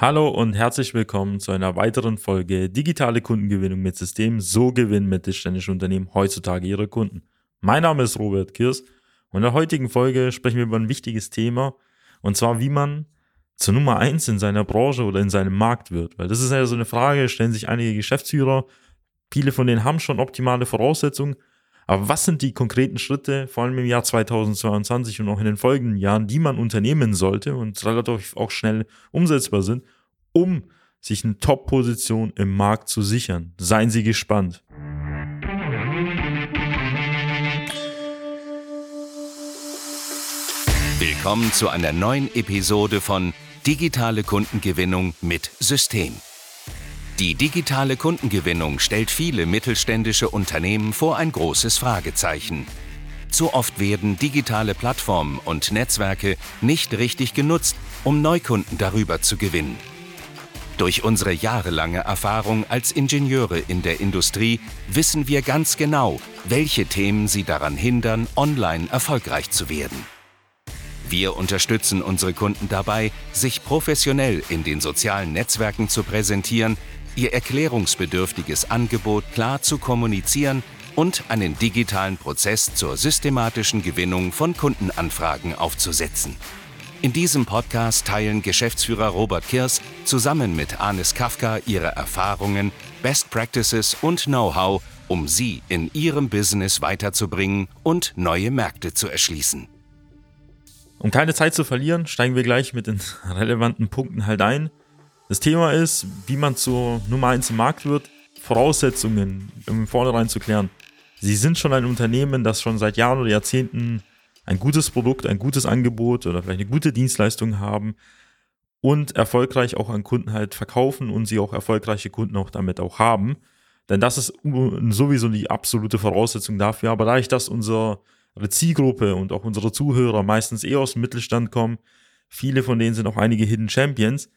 Hallo und herzlich willkommen zu einer weiteren Folge Digitale Kundengewinnung mit System. So gewinnen mittelständische Unternehmen heutzutage ihre Kunden. Mein Name ist Robert Kirs und in der heutigen Folge sprechen wir über ein wichtiges Thema und zwar, wie man zur Nummer eins in seiner Branche oder in seinem Markt wird. Weil das ist ja so eine Frage, stellen sich einige Geschäftsführer. Viele von denen haben schon optimale Voraussetzungen, aber was sind die konkreten Schritte, vor allem im Jahr 2022 und auch in den folgenden Jahren, die man unternehmen sollte und relativ auch schnell umsetzbar sind, um sich eine Top-Position im Markt zu sichern? Seien Sie gespannt. Willkommen zu einer neuen Episode von Digitale Kundengewinnung mit System. Die digitale Kundengewinnung stellt viele mittelständische Unternehmen vor ein großes Fragezeichen. Zu oft werden digitale Plattformen und Netzwerke nicht richtig genutzt, um Neukunden darüber zu gewinnen. Durch unsere jahrelange Erfahrung als Ingenieure in der Industrie wissen wir ganz genau, welche Themen sie daran hindern, online erfolgreich zu werden. Wir unterstützen unsere Kunden dabei, sich professionell in den sozialen Netzwerken zu präsentieren ihr erklärungsbedürftiges Angebot klar zu kommunizieren und einen digitalen Prozess zur systematischen Gewinnung von Kundenanfragen aufzusetzen. In diesem Podcast teilen Geschäftsführer Robert Kirs zusammen mit Anis Kafka ihre Erfahrungen, Best Practices und Know-how, um sie in ihrem Business weiterzubringen und neue Märkte zu erschließen. Um keine Zeit zu verlieren, steigen wir gleich mit den relevanten Punkten halt ein. Das Thema ist, wie man zur Nummer 1 im Markt wird, Voraussetzungen im Vornherein zu klären. Sie sind schon ein Unternehmen, das schon seit Jahren oder Jahrzehnten ein gutes Produkt, ein gutes Angebot oder vielleicht eine gute Dienstleistung haben und erfolgreich auch an Kunden halt verkaufen und sie auch erfolgreiche Kunden auch damit auch haben. Denn das ist sowieso die absolute Voraussetzung dafür. Aber da ich das unsere Zielgruppe und auch unsere Zuhörer meistens eher aus dem Mittelstand kommen, viele von denen sind auch einige Hidden Champions,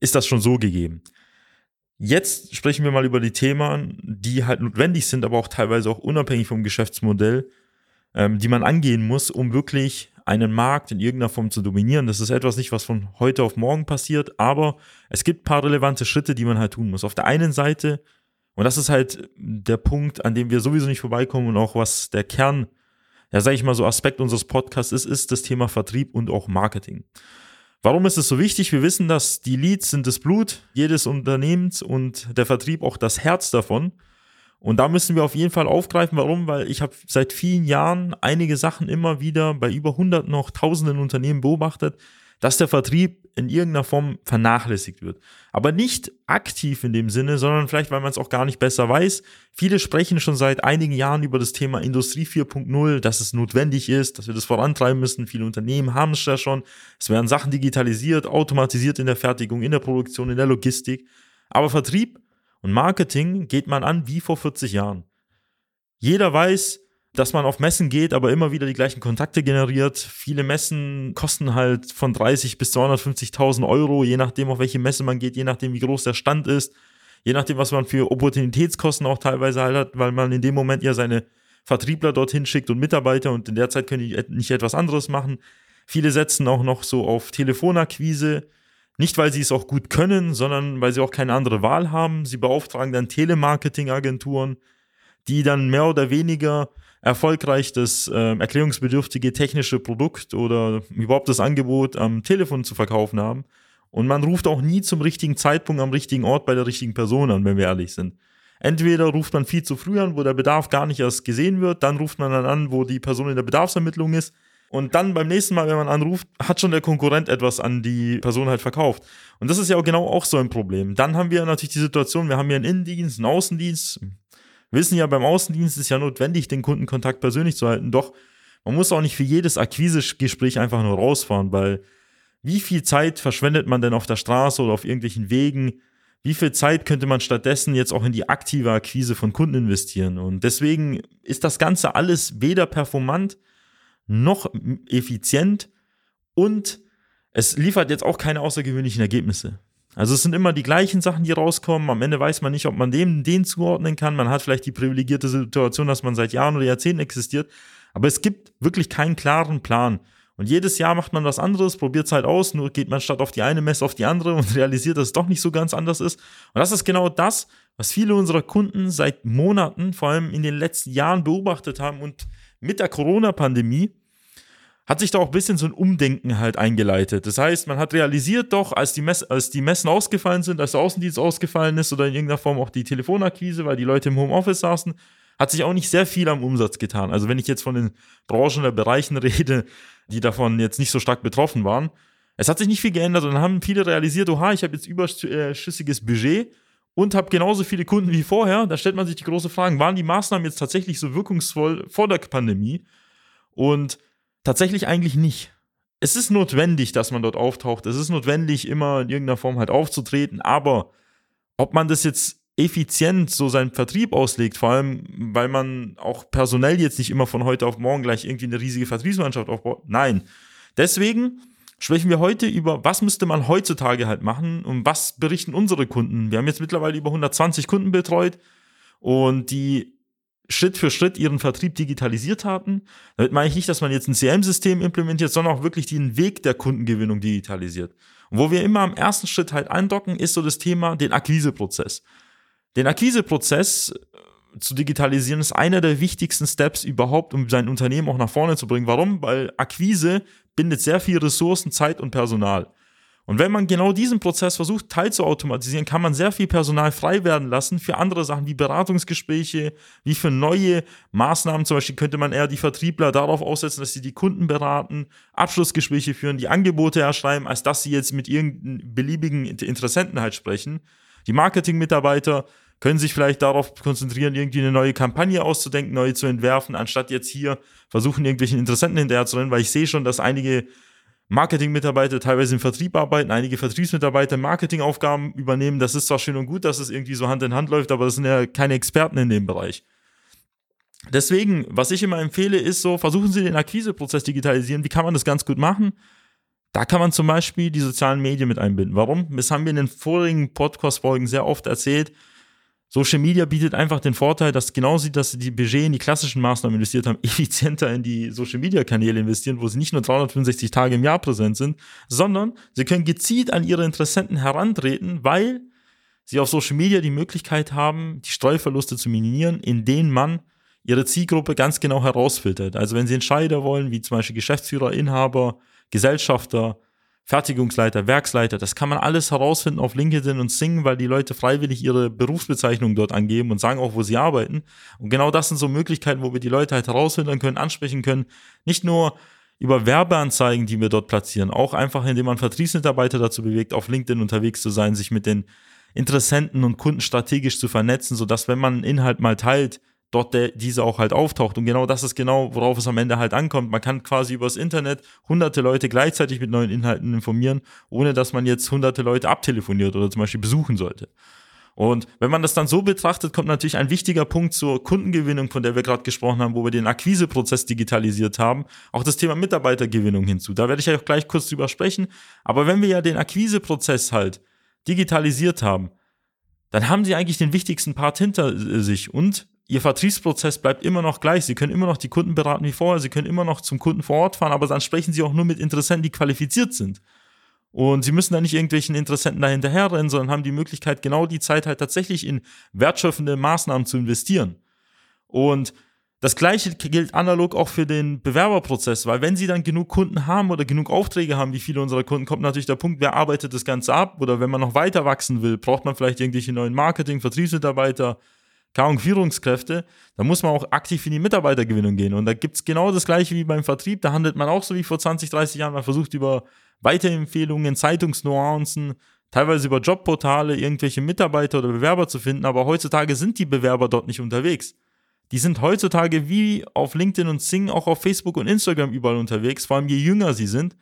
ist das schon so gegeben. Jetzt sprechen wir mal über die Themen, die halt notwendig sind, aber auch teilweise auch unabhängig vom Geschäftsmodell, ähm, die man angehen muss, um wirklich einen Markt in irgendeiner Form zu dominieren. Das ist etwas nicht, was von heute auf morgen passiert, aber es gibt ein paar relevante Schritte, die man halt tun muss. Auf der einen Seite, und das ist halt der Punkt, an dem wir sowieso nicht vorbeikommen und auch was der Kern, ja, sag ich mal so, Aspekt unseres Podcasts ist, ist das Thema Vertrieb und auch Marketing. Warum ist es so wichtig? Wir wissen, dass die Leads sind das Blut jedes Unternehmens und der Vertrieb auch das Herz davon. Und da müssen wir auf jeden Fall aufgreifen. Warum? Weil ich habe seit vielen Jahren einige Sachen immer wieder bei über hundert noch tausenden Unternehmen beobachtet, dass der Vertrieb in irgendeiner Form vernachlässigt wird. Aber nicht aktiv in dem Sinne, sondern vielleicht, weil man es auch gar nicht besser weiß. Viele sprechen schon seit einigen Jahren über das Thema Industrie 4.0, dass es notwendig ist, dass wir das vorantreiben müssen. Viele Unternehmen haben es ja schon. Es werden Sachen digitalisiert, automatisiert in der Fertigung, in der Produktion, in der Logistik. Aber Vertrieb und Marketing geht man an wie vor 40 Jahren. Jeder weiß, dass man auf Messen geht, aber immer wieder die gleichen Kontakte generiert. Viele Messen kosten halt von 30 bis 250.000 Euro, je nachdem, auf welche Messe man geht, je nachdem, wie groß der Stand ist, je nachdem, was man für Opportunitätskosten auch teilweise halt hat, weil man in dem Moment ja seine Vertriebler dorthin schickt und Mitarbeiter und in der Zeit können die nicht etwas anderes machen. Viele setzen auch noch so auf Telefonakquise, nicht weil sie es auch gut können, sondern weil sie auch keine andere Wahl haben. Sie beauftragen dann Telemarketingagenturen, die dann mehr oder weniger erfolgreich das äh, erklärungsbedürftige technische Produkt oder überhaupt das Angebot am Telefon zu verkaufen haben. Und man ruft auch nie zum richtigen Zeitpunkt am richtigen Ort bei der richtigen Person an, wenn wir ehrlich sind. Entweder ruft man viel zu früh an, wo der Bedarf gar nicht erst gesehen wird, dann ruft man dann an, wo die Person in der Bedarfsermittlung ist. Und dann beim nächsten Mal, wenn man anruft, hat schon der Konkurrent etwas an die Person halt verkauft. Und das ist ja genau auch so ein Problem. Dann haben wir natürlich die Situation, wir haben hier einen Innendienst, einen Außendienst, wissen ja, beim Außendienst ist ja notwendig, den Kundenkontakt persönlich zu halten. Doch man muss auch nicht für jedes Akquisegespräch einfach nur rausfahren, weil wie viel Zeit verschwendet man denn auf der Straße oder auf irgendwelchen Wegen? Wie viel Zeit könnte man stattdessen jetzt auch in die aktive Akquise von Kunden investieren? Und deswegen ist das Ganze alles weder performant noch effizient und es liefert jetzt auch keine außergewöhnlichen Ergebnisse. Also es sind immer die gleichen Sachen, die rauskommen. Am Ende weiß man nicht, ob man dem den zuordnen kann. Man hat vielleicht die privilegierte Situation, dass man seit Jahren oder Jahrzehnten existiert. Aber es gibt wirklich keinen klaren Plan. Und jedes Jahr macht man was anderes, probiert es halt aus, nur geht man statt auf die eine Messe auf die andere und realisiert, dass es doch nicht so ganz anders ist. Und das ist genau das, was viele unserer Kunden seit Monaten, vor allem in den letzten Jahren beobachtet haben und mit der Corona-Pandemie hat sich da auch ein bisschen so ein Umdenken halt eingeleitet. Das heißt, man hat realisiert doch, als die, Mess als die Messen ausgefallen sind, als der Außendienst ausgefallen ist oder in irgendeiner Form auch die Telefonakquise, weil die Leute im Homeoffice saßen, hat sich auch nicht sehr viel am Umsatz getan. Also wenn ich jetzt von den Branchen oder Bereichen rede, die davon jetzt nicht so stark betroffen waren, es hat sich nicht viel geändert und dann haben viele realisiert, oha, ich habe jetzt überschüssiges Budget und habe genauso viele Kunden wie vorher. Da stellt man sich die große Frage, waren die Maßnahmen jetzt tatsächlich so wirkungsvoll vor der Pandemie? Und tatsächlich eigentlich nicht. Es ist notwendig, dass man dort auftaucht. Es ist notwendig, immer in irgendeiner Form halt aufzutreten. Aber ob man das jetzt effizient so seinen Vertrieb auslegt, vor allem, weil man auch personell jetzt nicht immer von heute auf morgen gleich irgendwie eine riesige Vertriebsmannschaft aufbaut. Nein. Deswegen sprechen wir heute über, was müsste man heutzutage halt machen und was berichten unsere Kunden. Wir haben jetzt mittlerweile über 120 Kunden betreut und die Schritt für Schritt ihren Vertrieb digitalisiert hatten. Damit meine ich nicht, dass man jetzt ein CM-System implementiert, sondern auch wirklich den Weg der Kundengewinnung digitalisiert. Und wo wir immer am ersten Schritt halt eindocken, ist so das Thema den Akquiseprozess. Den Akquiseprozess äh, zu digitalisieren ist einer der wichtigsten Steps überhaupt, um sein Unternehmen auch nach vorne zu bringen. Warum? Weil Akquise bindet sehr viel Ressourcen, Zeit und Personal. Und wenn man genau diesen Prozess versucht, teilzuautomatisieren, kann man sehr viel Personal frei werden lassen für andere Sachen wie Beratungsgespräche, wie für neue Maßnahmen. Zum Beispiel könnte man eher die Vertriebler darauf aussetzen, dass sie die Kunden beraten, Abschlussgespräche führen, die Angebote erschreiben, als dass sie jetzt mit irgendeinem beliebigen Interessenten halt sprechen. Die Marketingmitarbeiter können sich vielleicht darauf konzentrieren, irgendwie eine neue Kampagne auszudenken, neu zu entwerfen, anstatt jetzt hier versuchen, irgendwelchen Interessenten hinterher zu rennen, weil ich sehe schon, dass einige Marketingmitarbeiter teilweise im Vertrieb arbeiten, einige Vertriebsmitarbeiter Marketingaufgaben übernehmen. Das ist zwar schön und gut, dass es irgendwie so Hand in Hand läuft, aber das sind ja keine Experten in dem Bereich. Deswegen, was ich immer empfehle, ist so, versuchen Sie den Akquiseprozess digitalisieren. Wie kann man das ganz gut machen? Da kann man zum Beispiel die sozialen Medien mit einbinden. Warum? Das haben wir in den vorigen Podcast-Folgen sehr oft erzählt. Social Media bietet einfach den Vorteil, dass genau sie, dass sie die Budget in die klassischen Maßnahmen investiert haben, effizienter in die Social Media Kanäle investieren, wo sie nicht nur 365 Tage im Jahr präsent sind, sondern sie können gezielt an ihre Interessenten herantreten, weil sie auf Social Media die Möglichkeit haben, die Streuverluste zu minimieren, indem man ihre Zielgruppe ganz genau herausfiltert. Also wenn sie Entscheider wollen, wie zum Beispiel Geschäftsführer, Inhaber, Gesellschafter, Fertigungsleiter, Werksleiter, das kann man alles herausfinden auf LinkedIn und Sing, weil die Leute freiwillig ihre Berufsbezeichnung dort angeben und sagen auch, wo sie arbeiten. Und genau das sind so Möglichkeiten, wo wir die Leute halt herausfinden können, ansprechen können. Nicht nur über Werbeanzeigen, die wir dort platzieren, auch einfach, indem man Vertriebsmitarbeiter dazu bewegt, auf LinkedIn unterwegs zu sein, sich mit den Interessenten und Kunden strategisch zu vernetzen, sodass, wenn man einen Inhalt mal teilt, dort der, diese auch halt auftaucht. Und genau das ist genau, worauf es am Ende halt ankommt. Man kann quasi übers Internet hunderte Leute gleichzeitig mit neuen Inhalten informieren, ohne dass man jetzt hunderte Leute abtelefoniert oder zum Beispiel besuchen sollte. Und wenn man das dann so betrachtet, kommt natürlich ein wichtiger Punkt zur Kundengewinnung, von der wir gerade gesprochen haben, wo wir den Akquiseprozess digitalisiert haben, auch das Thema Mitarbeitergewinnung hinzu. Da werde ich ja auch gleich kurz drüber sprechen. Aber wenn wir ja den Akquiseprozess halt digitalisiert haben, dann haben sie eigentlich den wichtigsten Part hinter sich und Ihr Vertriebsprozess bleibt immer noch gleich. Sie können immer noch die Kunden beraten wie vorher. Sie können immer noch zum Kunden vor Ort fahren, aber dann sprechen Sie auch nur mit Interessenten, die qualifiziert sind. Und Sie müssen da nicht irgendwelchen Interessenten dahinter rennen, sondern haben die Möglichkeit, genau die Zeit halt tatsächlich in wertschöpfende Maßnahmen zu investieren. Und das Gleiche gilt analog auch für den Bewerberprozess, weil wenn Sie dann genug Kunden haben oder genug Aufträge haben, wie viele unserer Kunden, kommt natürlich der Punkt, wer arbeitet das Ganze ab? Oder wenn man noch weiter wachsen will, braucht man vielleicht irgendwelche neuen Marketing, Vertriebsmitarbeiter, kaum Führungskräfte, da muss man auch aktiv in die Mitarbeitergewinnung gehen. Und da gibt es genau das gleiche wie beim Vertrieb. Da handelt man auch so wie vor 20, 30 Jahren. Man versucht über Weiterempfehlungen, Zeitungsnuancen, teilweise über Jobportale irgendwelche Mitarbeiter oder Bewerber zu finden. Aber heutzutage sind die Bewerber dort nicht unterwegs. Die sind heutzutage wie auf LinkedIn und Sing auch auf Facebook und Instagram überall unterwegs, vor allem je jünger sie sind.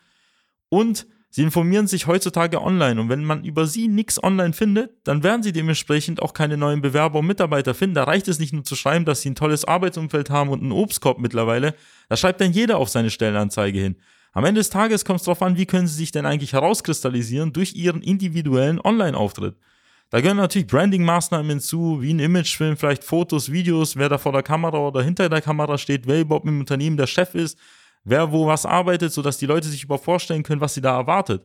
Und Sie informieren sich heutzutage online und wenn man über sie nichts online findet, dann werden sie dementsprechend auch keine neuen Bewerber und Mitarbeiter finden. Da reicht es nicht nur zu schreiben, dass sie ein tolles Arbeitsumfeld haben und einen Obstkorb mittlerweile. Da schreibt dann jeder auf seine Stellenanzeige hin. Am Ende des Tages kommt es darauf an, wie können sie sich denn eigentlich herauskristallisieren durch ihren individuellen Online-Auftritt. Da gehören natürlich Branding-Maßnahmen hinzu, wie ein Imagefilm, vielleicht Fotos, Videos, wer da vor der Kamera oder hinter der Kamera steht, wer überhaupt im Unternehmen der Chef ist, wer wo was arbeitet, sodass die Leute sich überhaupt vorstellen können, was sie da erwartet.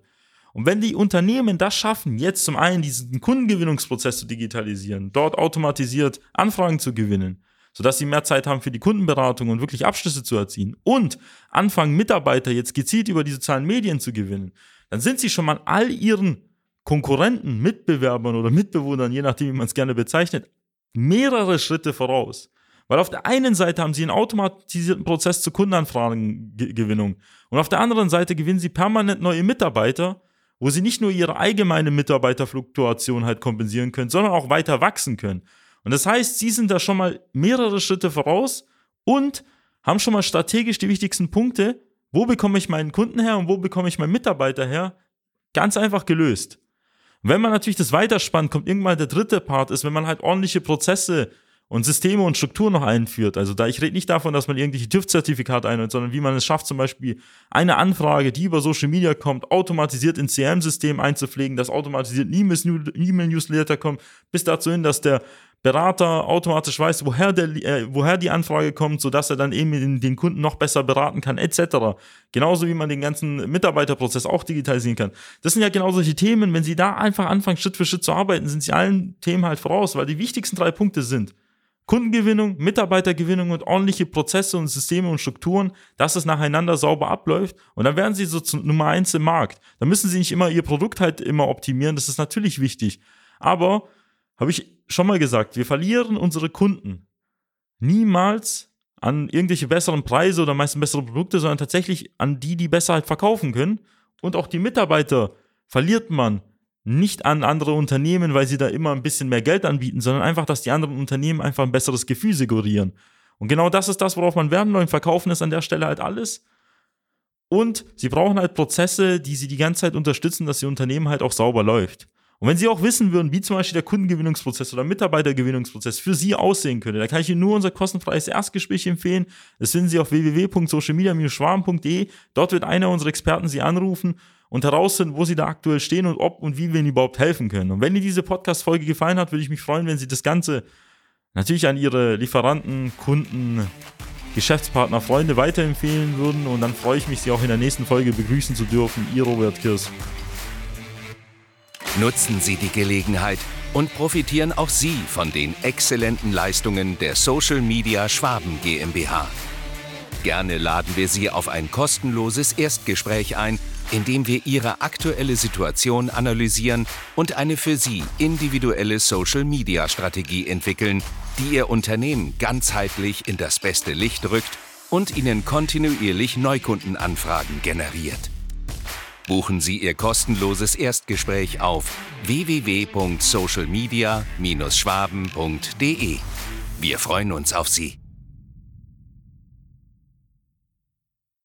Und wenn die Unternehmen das schaffen, jetzt zum einen diesen Kundengewinnungsprozess zu digitalisieren, dort automatisiert Anfragen zu gewinnen, sodass sie mehr Zeit haben für die Kundenberatung und wirklich Abschlüsse zu erzielen und anfangen, Mitarbeiter jetzt gezielt über die sozialen Medien zu gewinnen, dann sind sie schon mal all ihren Konkurrenten, Mitbewerbern oder Mitbewohnern, je nachdem, wie man es gerne bezeichnet, mehrere Schritte voraus. Weil auf der einen Seite haben sie einen automatisierten Prozess zur Kundenanfragengewinnung und auf der anderen Seite gewinnen sie permanent neue Mitarbeiter, wo sie nicht nur ihre allgemeine Mitarbeiterfluktuation halt kompensieren können, sondern auch weiter wachsen können. Und das heißt, sie sind da schon mal mehrere Schritte voraus und haben schon mal strategisch die wichtigsten Punkte, wo bekomme ich meinen Kunden her und wo bekomme ich meinen Mitarbeiter her, ganz einfach gelöst. Und wenn man natürlich das weiterspannt, kommt irgendwann der dritte Part, ist, wenn man halt ordentliche Prozesse und Systeme und Strukturen noch einführt. Also da, ich rede nicht davon, dass man irgendwelche TÜV-Zertifikate einholt, sondern wie man es schafft, zum Beispiel eine Anfrage, die über Social Media kommt, automatisiert ins CRM-System einzupflegen, dass automatisiert E-Mail-Newsletter kommt, bis dazu hin, dass der Berater automatisch weiß, woher, der, äh, woher die Anfrage kommt, sodass er dann eben den, den Kunden noch besser beraten kann, etc. Genauso wie man den ganzen Mitarbeiterprozess auch digitalisieren kann. Das sind ja genau solche Themen, wenn Sie da einfach anfangen, Schritt für Schritt zu arbeiten, sind Sie allen Themen halt voraus, weil die wichtigsten drei Punkte sind Kundengewinnung, Mitarbeitergewinnung und ordentliche Prozesse und Systeme und Strukturen, dass es nacheinander sauber abläuft. Und dann werden sie so zu Nummer eins im Markt. Da müssen sie nicht immer ihr Produkt halt immer optimieren. Das ist natürlich wichtig. Aber, habe ich schon mal gesagt, wir verlieren unsere Kunden niemals an irgendwelche besseren Preise oder meistens bessere Produkte, sondern tatsächlich an die, die besser halt verkaufen können. Und auch die Mitarbeiter verliert man nicht an andere Unternehmen, weil sie da immer ein bisschen mehr Geld anbieten, sondern einfach, dass die anderen Unternehmen einfach ein besseres Gefühl suggerieren. Und genau das ist das, worauf man werden will. Verkaufen ist an der Stelle halt alles. Und sie brauchen halt Prozesse, die sie die ganze Zeit unterstützen, dass ihr Unternehmen halt auch sauber läuft. Und wenn Sie auch wissen würden, wie zum Beispiel der Kundengewinnungsprozess oder Mitarbeitergewinnungsprozess für Sie aussehen könnte, da kann ich Ihnen nur unser kostenfreies Erstgespräch empfehlen. Das finden Sie auf www.socialmedia-schwarm.de. Dort wird einer unserer Experten Sie anrufen und herausfinden, wo sie da aktuell stehen und ob und wie wir ihnen überhaupt helfen können. Und wenn Ihnen diese Podcast-Folge gefallen hat, würde ich mich freuen, wenn Sie das Ganze natürlich an Ihre Lieferanten, Kunden, Geschäftspartner, Freunde weiterempfehlen würden. Und dann freue ich mich, Sie auch in der nächsten Folge begrüßen zu dürfen. Ihr Robert Kirs. Nutzen Sie die Gelegenheit und profitieren auch Sie von den exzellenten Leistungen der Social Media Schwaben GmbH. Gerne laden wir Sie auf ein kostenloses Erstgespräch ein indem wir Ihre aktuelle Situation analysieren und eine für Sie individuelle Social-Media-Strategie entwickeln, die Ihr Unternehmen ganzheitlich in das beste Licht rückt und Ihnen kontinuierlich Neukundenanfragen generiert. Buchen Sie Ihr kostenloses Erstgespräch auf www.socialmedia-schwaben.de. Wir freuen uns auf Sie.